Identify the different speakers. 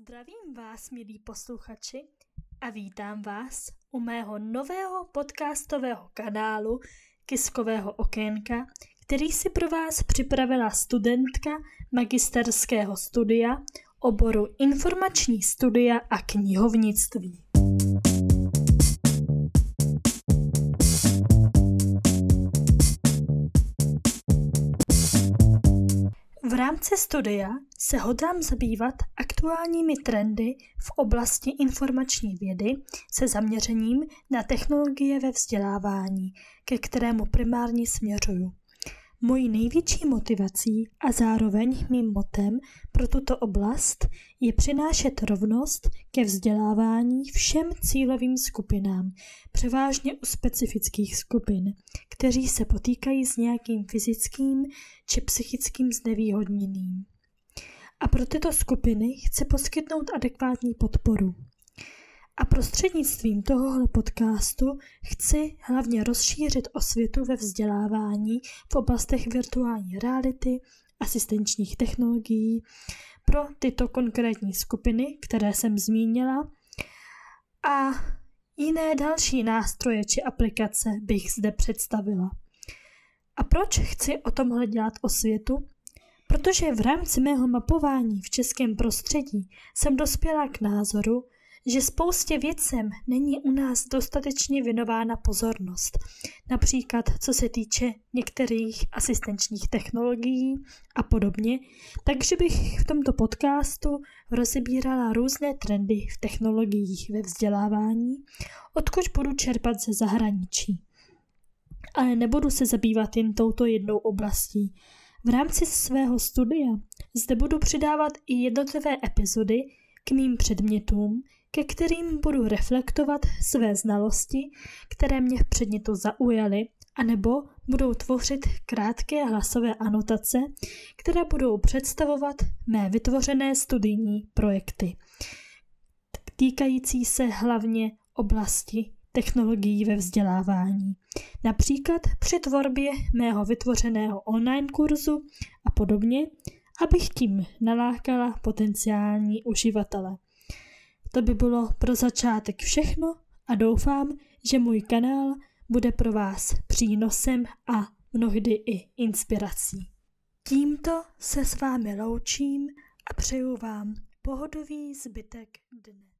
Speaker 1: Zdravím vás, milí posluchači, a vítám vás u mého nového podcastového kanálu Kiskového okénka, který si pro vás připravila studentka magisterského studia oboru informační studia a knihovnictví. Rámci studia se hodlám zabývat aktuálními trendy v oblasti informační vědy se zaměřením na technologie ve vzdělávání, ke kterému primárně směřuju. Mojí největší motivací a zároveň mým motem pro tuto oblast je přinášet rovnost ke vzdělávání všem cílovým skupinám, převážně u specifických skupin, kteří se potýkají s nějakým fyzickým či psychickým znevýhodněním. A pro tyto skupiny chci poskytnout adekvátní podporu. A prostřednictvím tohohle podcastu chci hlavně rozšířit osvětu ve vzdělávání v oblastech virtuální reality, asistenčních technologií pro tyto konkrétní skupiny, které jsem zmínila, a jiné další nástroje či aplikace bych zde představila. A proč chci o tomhle dělat osvětu? Protože v rámci mého mapování v českém prostředí jsem dospěla k názoru, že spoustě věcem není u nás dostatečně věnována pozornost. Například co se týče některých asistenčních technologií a podobně, takže bych v tomto podcastu rozebírala různé trendy v technologiích ve vzdělávání, odkud budu čerpat ze zahraničí. Ale nebudu se zabývat jen touto jednou oblastí. V rámci svého studia zde budu přidávat i jednotlivé epizody k mým předmětům, ke kterým budu reflektovat své znalosti, které mě v předmětu zaujaly, anebo budou tvořit krátké hlasové anotace, které budou představovat mé vytvořené studijní projekty, týkající se hlavně oblasti technologií ve vzdělávání. Například při tvorbě mého vytvořeného online kurzu a podobně, abych tím nalákala potenciální uživatele. To by bylo pro začátek všechno a doufám, že můj kanál bude pro vás přínosem a mnohdy i inspirací. Tímto se s vámi loučím a přeju vám pohodový zbytek dne.